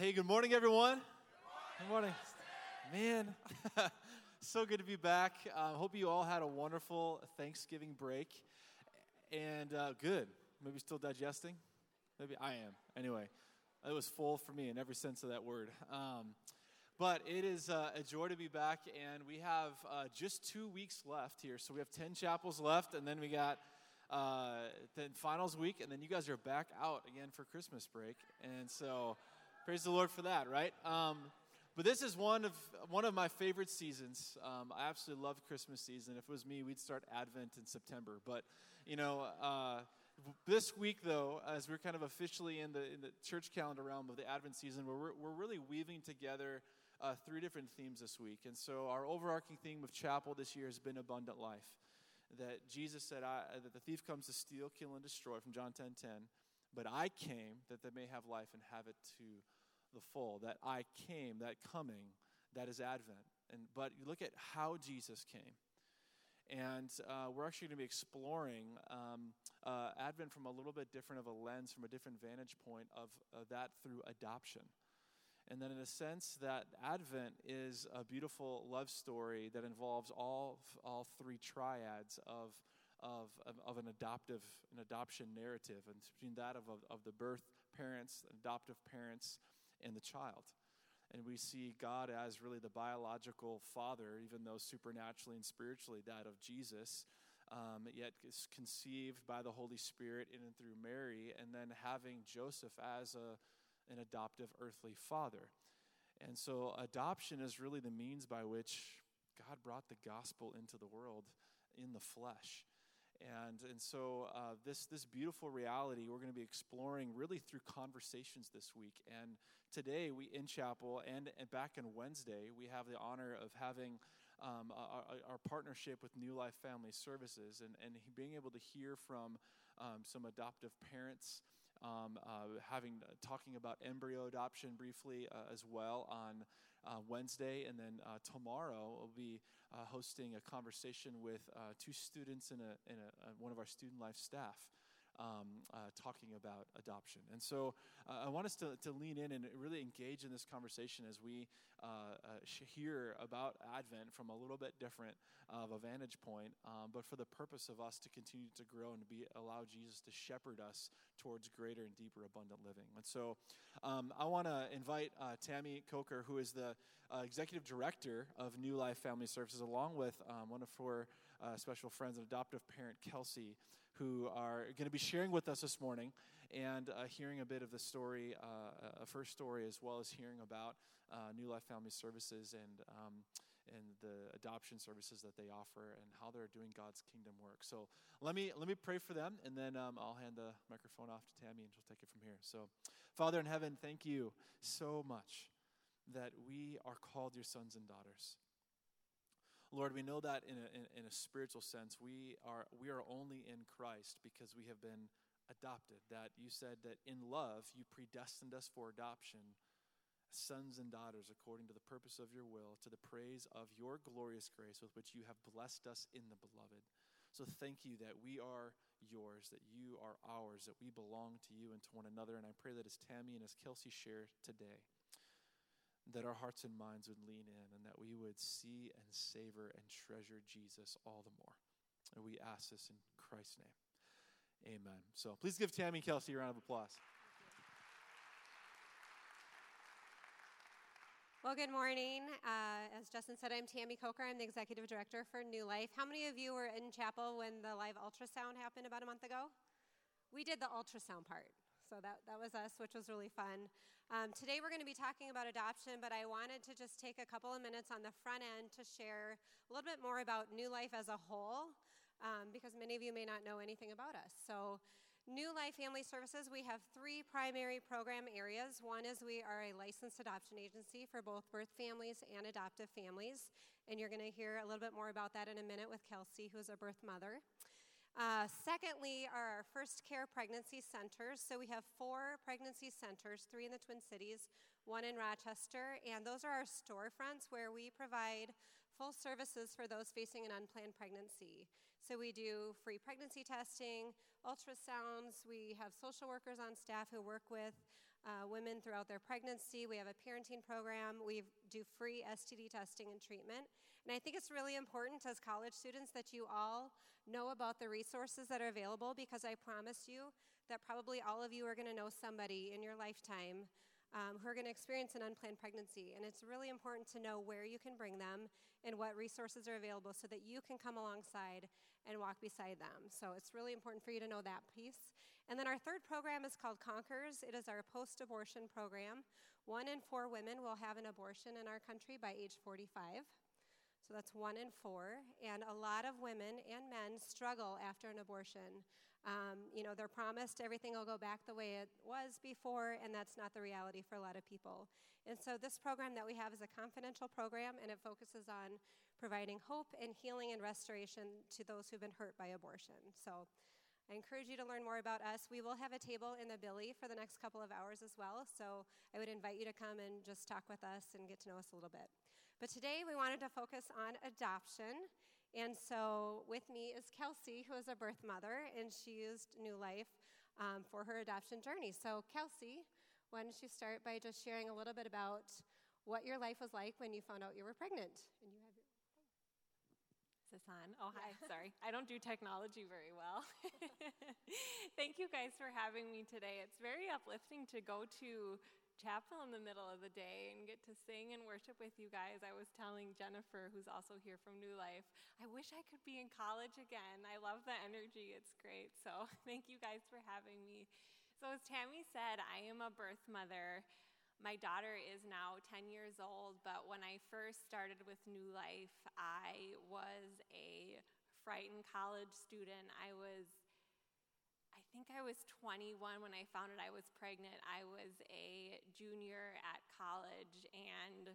Hey, good morning, everyone. Good morning. Man, so good to be back. I uh, hope you all had a wonderful Thanksgiving break. And uh, good. Maybe still digesting? Maybe I am. Anyway, it was full for me in every sense of that word. Um, but it is uh, a joy to be back, and we have uh, just two weeks left here. So we have 10 chapels left, and then we got uh, then finals week, and then you guys are back out again for Christmas break. And so praise the Lord for that, right? Um, but this is one of one of my favorite seasons. Um, I absolutely love Christmas season. If it was me, we'd start Advent in September. But you know, uh, this week though, as we're kind of officially in the in the church calendar realm of the Advent season, we're we're really weaving together uh, three different themes this week. And so, our overarching theme of chapel this year has been abundant life. That Jesus said that the thief comes to steal, kill, and destroy from John 10 10. But I came that they may have life and have it to the full. That I came, that coming, that is Advent. And, but you look at how Jesus came. And uh, we're actually going to be exploring um, uh, Advent from a little bit different of a lens, from a different vantage point of uh, that through adoption. And then, in a sense, that Advent is a beautiful love story that involves all, all three triads of, of, of, of an adoptive, an adoption narrative, and between that of, of, of the birth parents, adoptive parents, and the child. And we see God as really the biological father, even though supernaturally and spiritually that of Jesus, um, yet is conceived by the Holy Spirit in and through Mary, and then having Joseph as a an adoptive earthly father. And so, adoption is really the means by which God brought the gospel into the world in the flesh. And, and so, uh, this, this beautiful reality we're going to be exploring really through conversations this week. And today, we in chapel and, and back on Wednesday, we have the honor of having um, our, our, partnership with New Life Family Services and, and being able to hear from um, some adoptive parents um, uh, having uh, talking about embryo adoption briefly uh, as well on uh, Wednesday, and then uh, tomorrow we'll be uh, hosting a conversation with two students and, a, and a, one of our student life staff um, uh, talking about adoption. And so uh, I want us to, to lean in and really engage in this conversation as we uh, uh hear about Advent from a little bit different of a vantage point, um, but for the purpose of us to continue to grow and be allow Jesus to shepherd us towards greater and deeper abundant living. And so um, I want to invite uh, Tammy Coker, who is the uh, executive director of New Life Family Services, along with um, one of her special friends, an adoptive parent, Kelsey who are going to be sharing with us this morning and uh, hearing a bit of the story, uh, of her story, as well as hearing about uh, New Life Family Services and, um, and the adoption services that they offer and how they're doing God's kingdom work. So let me, let me pray for them, and then um, I'll hand the microphone off to Tammy, and she'll take it from here. So, Father in heaven, thank you so much that we are called your sons and daughters. Lord, we know that in a, in, in a spiritual sense, we are, we are only in Christ because we have been adopted. That you said that in love, you predestined us for adoption, sons and daughters, according to the purpose of your will, to the praise of your glorious grace with which you have blessed us in the beloved. So thank you that we are yours, that you are ours, that we belong to you and to one another. And I pray that as Tammy and as Kelsey share today, that our hearts and minds would lean in and that we would see and savor and treasure Jesus all the more. And we ask this in Christ's name. Amen. So please give Tammy and Kelsey a round of applause. Well, good morning. Uh, as Justin said, I'm Tammy Coker. I'm the executive director for New Life. How many of you were in chapel when the live ultrasound happened about a month ago? We did the ultrasound part. So that, that was us, which was really fun. Um, today we're going to be talking about adoption, but I wanted to just take a couple of minutes on the front end to share a little bit more about New Life as a whole, um, because many of you may not know anything about us. So, New Life Family Services, we have three primary program areas. One is we are a licensed adoption agency for both birth families and adoptive families, and you're going to hear a little bit more about that in a minute with Kelsey, who's a birth mother. Uh, secondly, are our first care pregnancy centers. So we have four pregnancy centers, three in the Twin Cities, one in Rochester, and those are our storefronts where we provide full services for those facing an unplanned pregnancy. So we do free pregnancy testing, ultrasounds, we have social workers on staff who work with uh, women throughout their pregnancy. We have a parenting program. We do free STD testing and treatment. And I think it's really important as college students that you all know about the resources that are available because I promise you that probably all of you are going to know somebody in your lifetime um, who are going to experience an unplanned pregnancy. And it's really important to know where you can bring them and what resources are available so that you can come alongside and walk beside them. So it's really important for you to know that piece. And then our third program is called Conquers. It is our post abortion program. One in four women will have an abortion in our country by age 45. So that's one in four. And a lot of women and men struggle after an abortion. Um, you know, they're promised everything will go back the way it was before, and that's not the reality for a lot of people. And so, this program that we have is a confidential program, and it focuses on providing hope and healing and restoration to those who've been hurt by abortion. So, I encourage you to learn more about us. We will have a table in the Billy for the next couple of hours as well, so I would invite you to come and just talk with us and get to know us a little bit. But today we wanted to focus on adoption. And so with me is Kelsey, who is a birth mother, and she used New Life um, for her adoption journey. So, Kelsey, why don't you start by just sharing a little bit about what your life was like when you found out you were pregnant? And you have this on? Oh, hi. Sorry. I don't do technology very well. Thank you guys for having me today. It's very uplifting to go to chapel in the middle of the day and get to sing and worship with you guys. I was telling Jennifer, who's also here from New Life, I wish I could be in college again. I love the energy. It's great. So thank you guys for having me. So, as Tammy said, I am a birth mother. My daughter is now 10 years old, but when I first started with New Life, I was a frightened college student. I was, think I was 21 when I found out I was pregnant. I was a junior at college, and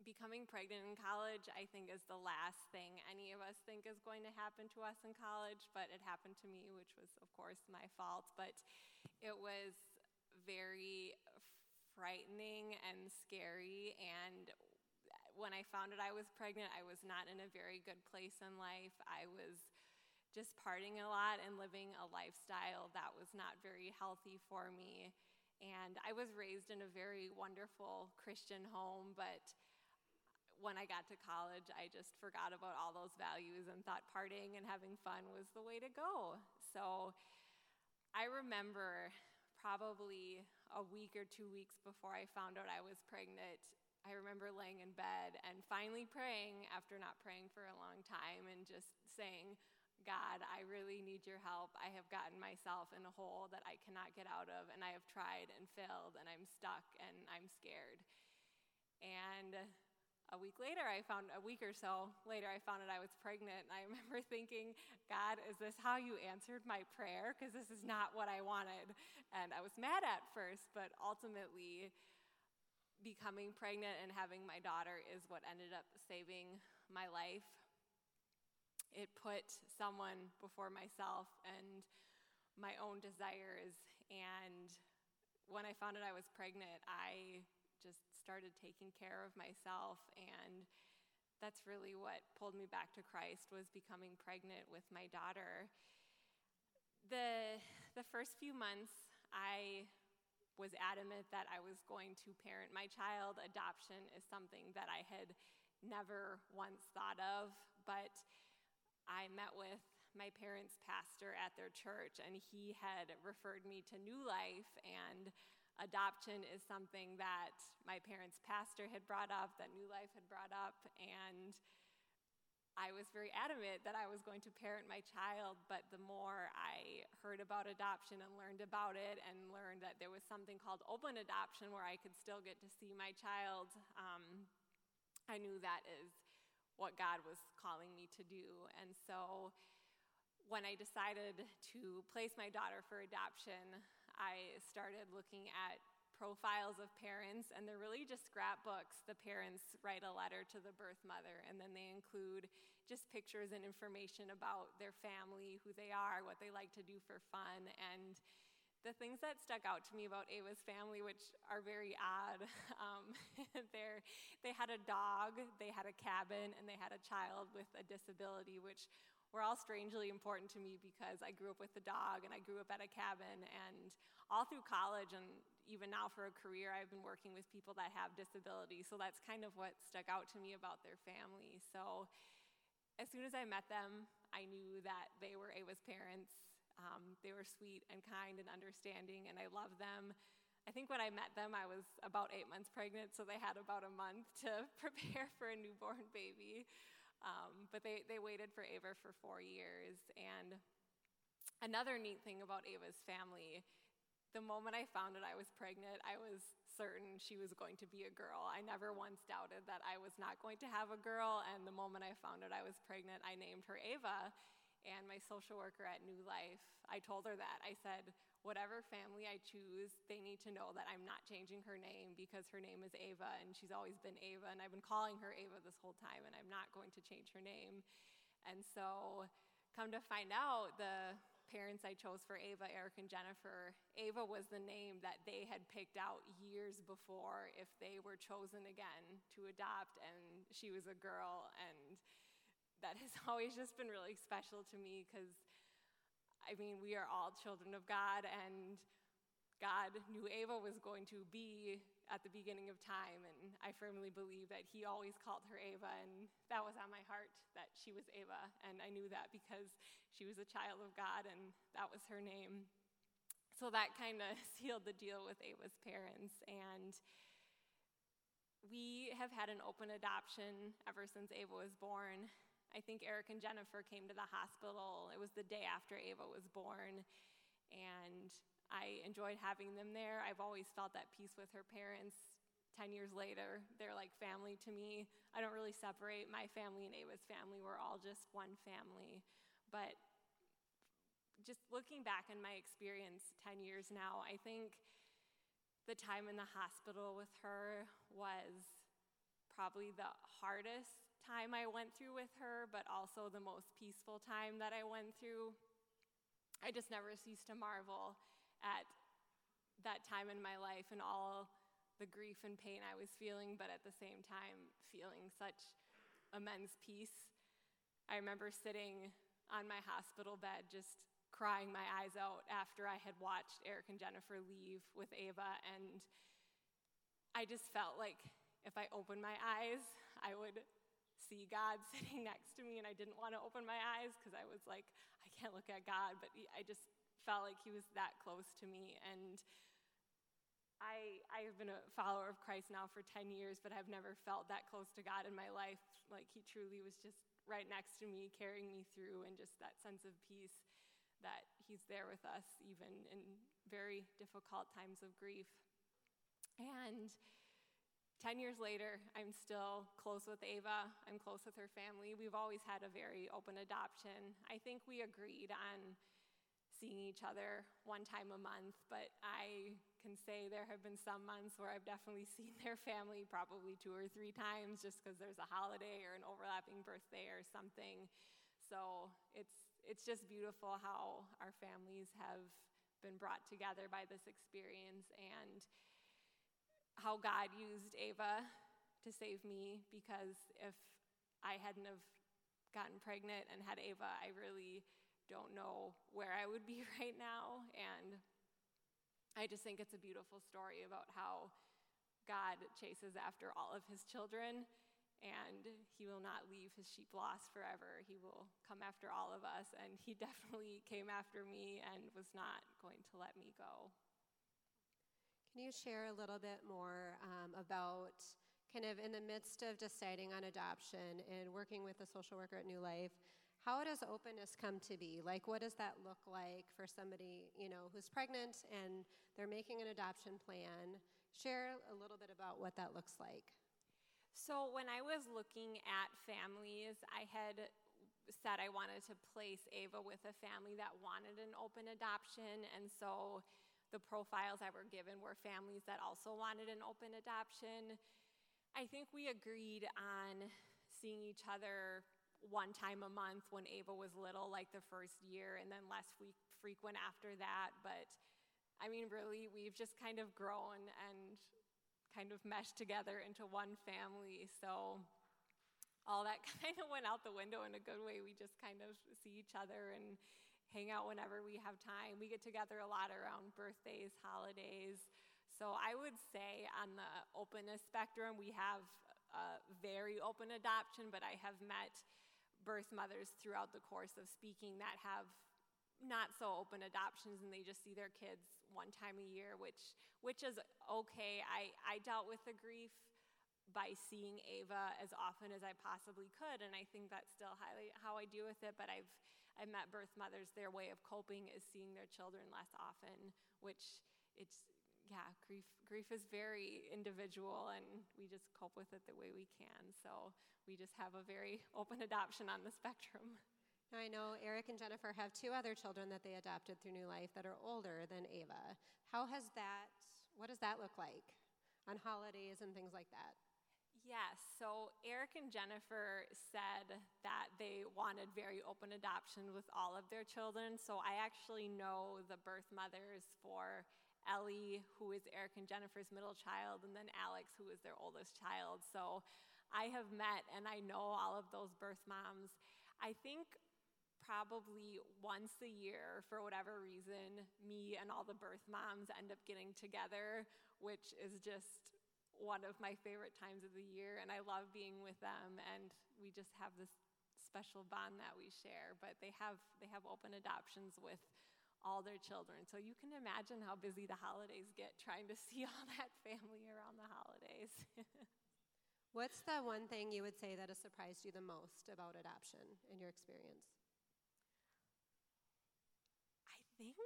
becoming pregnant in college, I think, is the last thing any of us think is going to happen to us in college, but it happened to me, which was, of course, my fault. But it was very frightening and scary. And when I found out I was pregnant, I was not in a very good place in life. I was just partying a lot and living a lifestyle that was not very healthy for me. And I was raised in a very wonderful Christian home, but when I got to college, I just forgot about all those values and thought partying and having fun was the way to go. So I remember probably a week or two weeks before I found out I was pregnant, I remember laying in bed and finally praying after not praying for a long time and just saying, God, I really need your help. I have gotten myself in a hole that I cannot get out of, and I have tried and failed, and I'm stuck and I'm scared. And a week later, I found, a week or so later, I found out I was pregnant. And I remember thinking, God, is this how you answered my prayer? Because this is not what I wanted. And I was mad at first, but ultimately, becoming pregnant and having my daughter is what ended up saving my life. It put someone before myself and my own desires. And when I found out I was pregnant, I just started taking care of myself and that's really what pulled me back to Christ was becoming pregnant with my daughter. The the first few months I was adamant that I was going to parent my child. Adoption is something that I had never once thought of, but I met with my parents' pastor at their church, and he had referred me to New Life, and adoption is something that my parents' pastor had brought up, that New Life had brought up, and I was very adamant that I was going to parent my child, but the more I heard about adoption and learned about it, and learned that there was something called open adoption where I could still get to see my child, um, I knew that is what God was calling me to do. And so when I decided to place my daughter for adoption, I started looking at profiles of parents, and they're really just scrapbooks. The parents write a letter to the birth mother, and then they include just pictures and information about their family, who they are, what they like to do for fun. And the things that stuck out to me about Ava's family, which are very odd, um, they had a dog, they had a cabin, and they had a child with a disability, which were all strangely important to me because I grew up with a dog and I grew up at a cabin. And all through college and even now for a career, I've been working with people that have disabilities. So that's kind of what stuck out to me about their family. So as soon as I met them, I knew that they were Ava's parents. Um, they were sweet and kind and understanding, and I loved them. I think when I met them, I was about eight months pregnant, so they had about a month to prepare for a newborn baby. Um, but they, they waited for Ava for four years. And another neat thing about Ava's family, the moment I found out I was pregnant, I was certain she was going to be a girl. I never once doubted that I was not going to have a girl. And the moment I found out I was pregnant, I named her Ava. And my social worker at New Life, I told her that. I said, whatever family I choose, they need to know that I'm not changing her name because her name is Ava and she's always been Ava and I've been calling her Ava this whole time and I'm not going to change her name. And so, come to find out, the parents I chose for Ava, Eric and Jennifer, Ava was the name that they had picked out years before if they were chosen again to adopt, and she was a girl. And that has always just been really special to me because I mean, we are all children of God, and God knew Ava was going to be at the beginning of time, and I firmly believe that He always called her Ava, and that was on my heart that she was Ava, and I knew that because she was a child of God, and that was her name. So that kind of sealed the deal with Ava's parents, and we have had an open adoption ever since Ava was born. I think Eric and Jennifer came to the hospital. It was the day after Ava was born. And I enjoyed having them there. I've always felt that peace with her parents. 10 years later, they're like family to me. I don't really separate my family and Ava's family. We're all just one family. But just looking back in my experience 10 years now, I think the time in the hospital with her was probably the hardest time I went through with her, but also the most peaceful time that I went through. I just never ceased to marvel at that time in my life and all the grief and pain I was feeling, but at the same time, feeling such immense peace. I remember sitting on my hospital bed just crying my eyes out after I had watched Eric and Jennifer leave with Ava, and I just felt like if I opened my eyes, I would see God sitting next to me, and I didn't want to open my eyes because I was like, I can't look at God, but I just felt like He was that close to me. And I, I have been a follower of Christ now for 10 years, but I've never felt that close to God in my life. Like He truly was just right next to me, carrying me through, and just that sense of peace that He's there with us, even in very difficult times of grief. And 10 years later, I'm still close with Ava. I'm close with her family. We've always had a very open adoption. I think we agreed on seeing each other one time a month, but I can say there have been some months where I've definitely seen their family probably two or three times just because there's a holiday or an overlapping birthday or something. So it's, it's just beautiful how our families have been brought together by this experience. And how God used Ava to save me because if I hadn't have gotten pregnant and had Ava, I really don't know where I would be right now. And I just think it's a beautiful story about how God chases after all of his children and he will not leave his sheep lost forever. He will come after all of us. And he definitely came after me and was not going to let me go. Can you share a little bit more um, about kind of in the midst of deciding on adoption and working with a social worker at New Life? How does openness come to be? Like, what does that look like for somebody, you know, who's pregnant and they're making an adoption plan? Share a little bit about what that looks like. So, when I was looking at families, I had said I wanted to place Ava with a family that wanted an open adoption. And so the profiles that were given were families that also wanted an open adoption. I think we agreed on seeing each other one time a month when Ava was little, like the first year, and then less frequent after that. But I mean, really, we've just kind of grown and kind of meshed together into one family. So all that kind of went out the window in a good way. We just kind of see each other and hang out whenever we have time. We get together a lot around birthdays, holidays. So I would say on the openness spectrum, we have a very open adoption, but I have met birth mothers throughout the course of speaking that have not so open adoptions and they just see their kids one time a year, which which is okay. I, I dealt with the grief by seeing Ava as often as I possibly could, and I think that's still highly how I deal with it. But I've I've met birth mothers, their way of coping is seeing their children less often, which it's yeah, grief grief is very individual and we just cope with it the way we can. So we just have a very open adoption on the spectrum. Now, I know Eric and Jennifer have two other children that they adopted through New Life that are older than Ava. How has that, what does that look like on holidays and things like that? Yes, so Eric and Jennifer said that they wanted very open adoption with all of their children. So I actually know the birth mothers for Ellie, who is Eric and Jennifer's middle child, and then Alex, who is their oldest child. So I have met and I know all of those birth moms. I think probably once a year, for whatever reason, me and all the birth moms end up getting together, which is just one of my favorite times of the year, and I love being with them, and we just have this special bond that we share. But they have they have open adoptions with all their children, so you can imagine how busy the holidays get trying to see all that family around the holidays. What's the one thing you would say that has surprised you the most about adoption in your experience? I think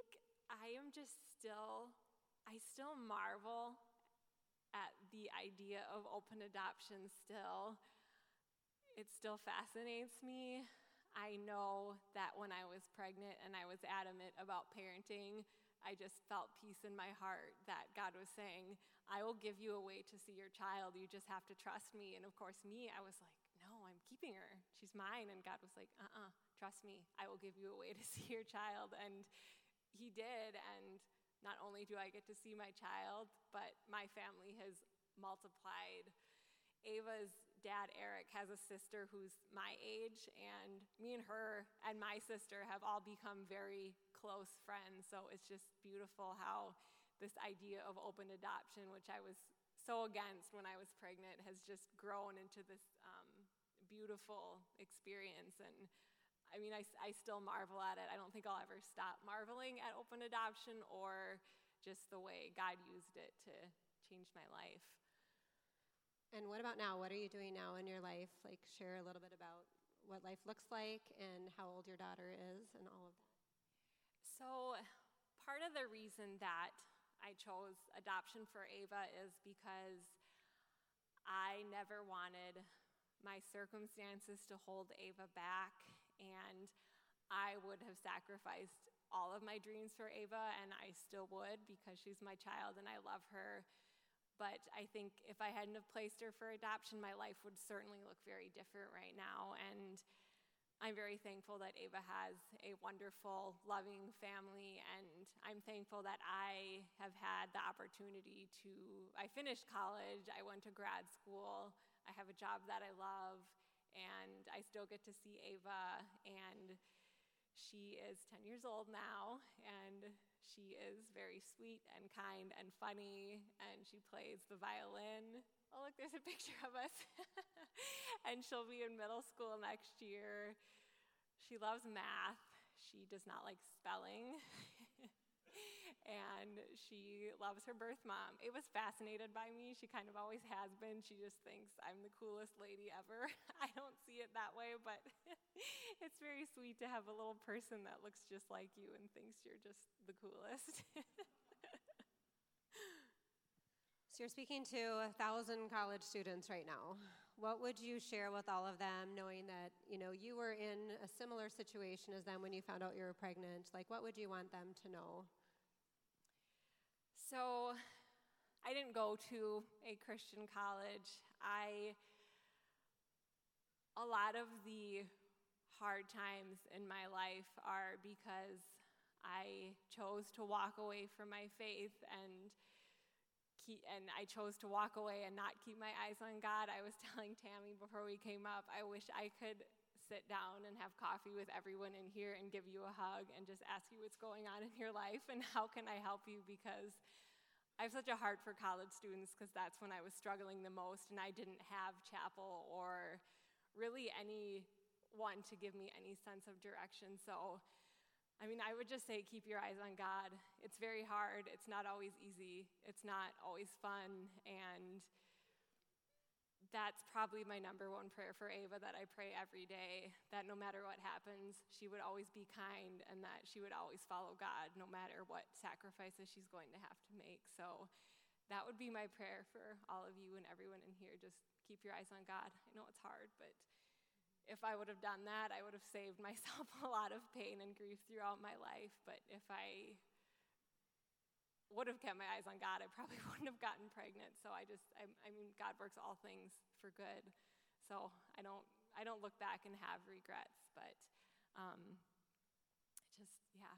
I am just still I still marvel at the idea of open adoption still. It still fascinates me. I know that when I was pregnant and I was adamant about parenting, I just felt peace in my heart that God was saying, I will give you a way to see your child. You just have to trust me. And of course, me, I was like, no, I'm keeping her. She's mine. And God was like, uh uh-uh, uh, trust me. I will give you a way to see your child. And He did. And not only do I get to see my child, but my family has multiplied. Ava's dad, Eric, has a sister who's my age, and me and her and my sister have all become very close friends. So it's just beautiful how this idea of open adoption, which I was so against when I was pregnant, has just grown into this um, beautiful experience. And I mean, I, I still marvel at it. I don't think I'll ever stop marveling at open adoption or just the way God used it to change my life. And what about now? What are you doing now in your life? Like, share a little bit about what life looks like and how old your daughter is and all of that. So, part of the reason that I chose adoption for Ava is because I never wanted my circumstances to hold Ava back and I would have sacrificed all of my dreams for Ava, and I still would because she's my child and I love her. But I think if I hadn't have placed her for adoption, my life would certainly look very different right now. And I'm very thankful that Ava has a wonderful, loving family, and I'm thankful that I have had the opportunity to. I finished college, I went to grad school, I have a job that I love, and I still get to see Ava, and she is 10 years old now, and she is very sweet and kind and funny, and she plays the violin. Oh, look, there's a picture of us. and she'll be in middle school next year. She loves math. She does not like spelling. and she loves her birth mom. It was fascinated by me. She kind of always has been. She just thinks I'm the coolest lady ever. I don't see it that way, but it's very sweet to have a little person that looks just like you and thinks you're just the coolest. so you're speaking to a thousand college students right now. What would you share with all of them, knowing that you know you were in a similar situation as them when you found out you were pregnant? Like, what would you want them to know? So, I didn't go to a Christian college. I, a lot of the hard times in my life are because I chose to walk away from my faith and keep, and I chose to walk away and not keep my eyes on God. I was telling Tammy before we came up, I wish I could sit down and have coffee with everyone in here and give you a hug and just ask you what's going on in your life and how can I help you because I have such a heart for college students because that's when I was struggling the most and I didn't have chapel or really anyone to give me any sense of direction. So I mean, I would just say keep your eyes on God. It's very hard, it's not always easy, it's not always fun, and that's probably my number one prayer for Ava that I pray every day that no matter what happens, she would always be kind and that she would always follow God no matter what sacrifices she's going to have to make. So that would be my prayer for all of you and everyone in here. Just keep your eyes on God. I know it's hard, but if I would have done that, I would have saved myself a lot of pain and grief throughout my life. But if I would have kept my eyes on God, I probably wouldn't have gotten pregnant. So I just, I, I mean, God works all things for good. So I don't, I don't look back and have regrets. But um, just, yeah,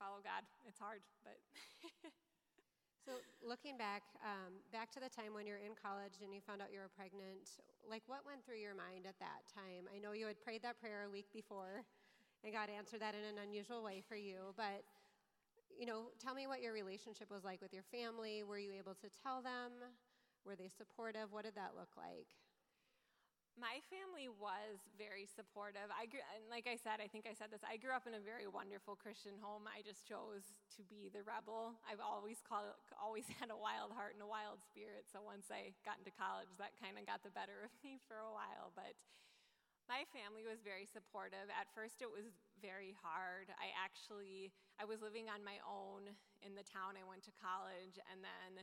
follow God. It's hard, but. So, looking back, um, back to the time when you're in college and you found out you were pregnant, like what went through your mind at that time? I know you had prayed that prayer a week before, and God answered that in an unusual way for you. But, you know, tell me what your relationship was like with your family. Were you able to tell them? Were they supportive? What did that look like? My family was very supportive. I grew, and like I said, I think I said this. I grew up in a very wonderful Christian home. I just chose to be the rebel. I've always called, always had a wild heart and a wild spirit. So once I got into college, that kind of got the better of me for a while. But my family was very supportive. At first, it was very hard. I actually I was living on my own in the town I went to college, and then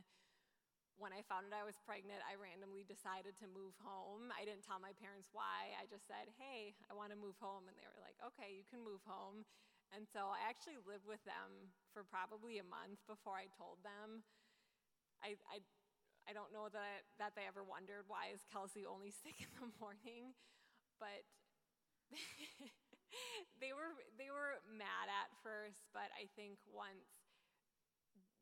when I found out I was pregnant, I randomly decided to move home. I didn't tell my parents why. I just said, hey, I want to move home. And they were like, okay, you can move home. And so I actually lived with them for probably a month before I told them. I, I, I don't know that, that they ever wondered why is Kelsey only sick in the morning, but they were they were mad at first, but I think once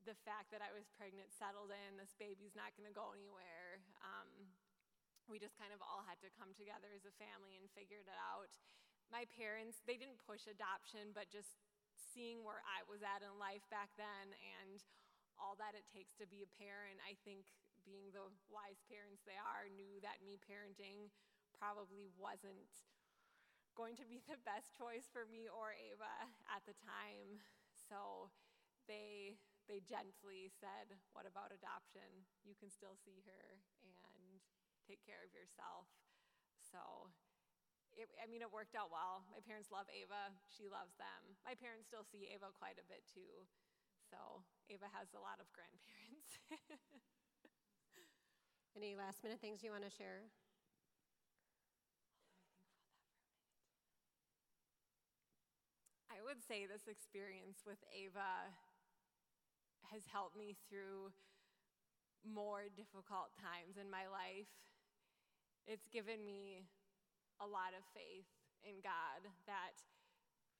the fact that I was pregnant settled in, this baby's not going to go anywhere. Um, we just kind of all had to come together as a family and figured it out. My parents, they didn't push adoption, but just seeing where I was at in life back then and all that it takes to be a parent, I think being the wise parents they are, knew that me parenting probably wasn't going to be the best choice for me or Ava at the time. So they they gently said, What about adoption? You can still see her and take care of yourself. So, it, I mean, it worked out well. My parents love Ava, she loves them. My parents still see Ava quite a bit too. So, Ava has a lot of grandparents. Any last minute things you want to share? Would say this experience with Ava has helped me through more difficult times in my life. It's given me a lot of faith in God that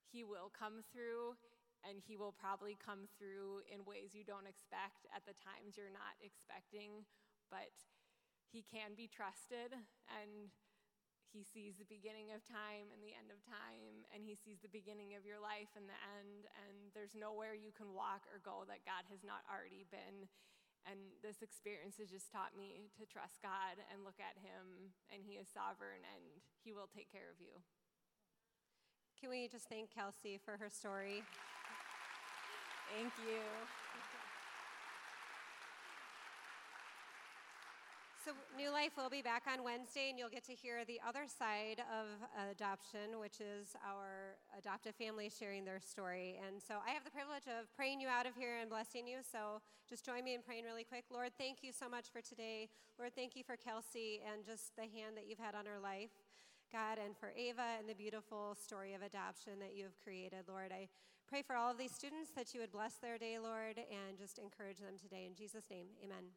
He will come through and He will probably come through in ways you don't expect at the times you're not expecting, but He can be trusted and he sees the beginning of time and the end of time, and He sees the beginning of your life and the end, and there's nowhere you can walk or go that God has not already been. And this experience has just taught me to trust God and look at Him, and He is sovereign and He will take care of you. Can we just thank Kelsey for her story? Thank you. So, New Life will be back on Wednesday, and you'll get to hear the other side of adoption, which is our adoptive family sharing their story. And so, I have the privilege of praying you out of here and blessing you. So, just join me in praying really quick. Lord, thank you so much for today. Lord, thank you for Kelsey and just the hand that you've had on her life. God, and for Ava and the beautiful story of adoption that you have created. Lord, I pray for all of these students that you would bless their day, Lord, and just encourage them today. In Jesus' name, amen.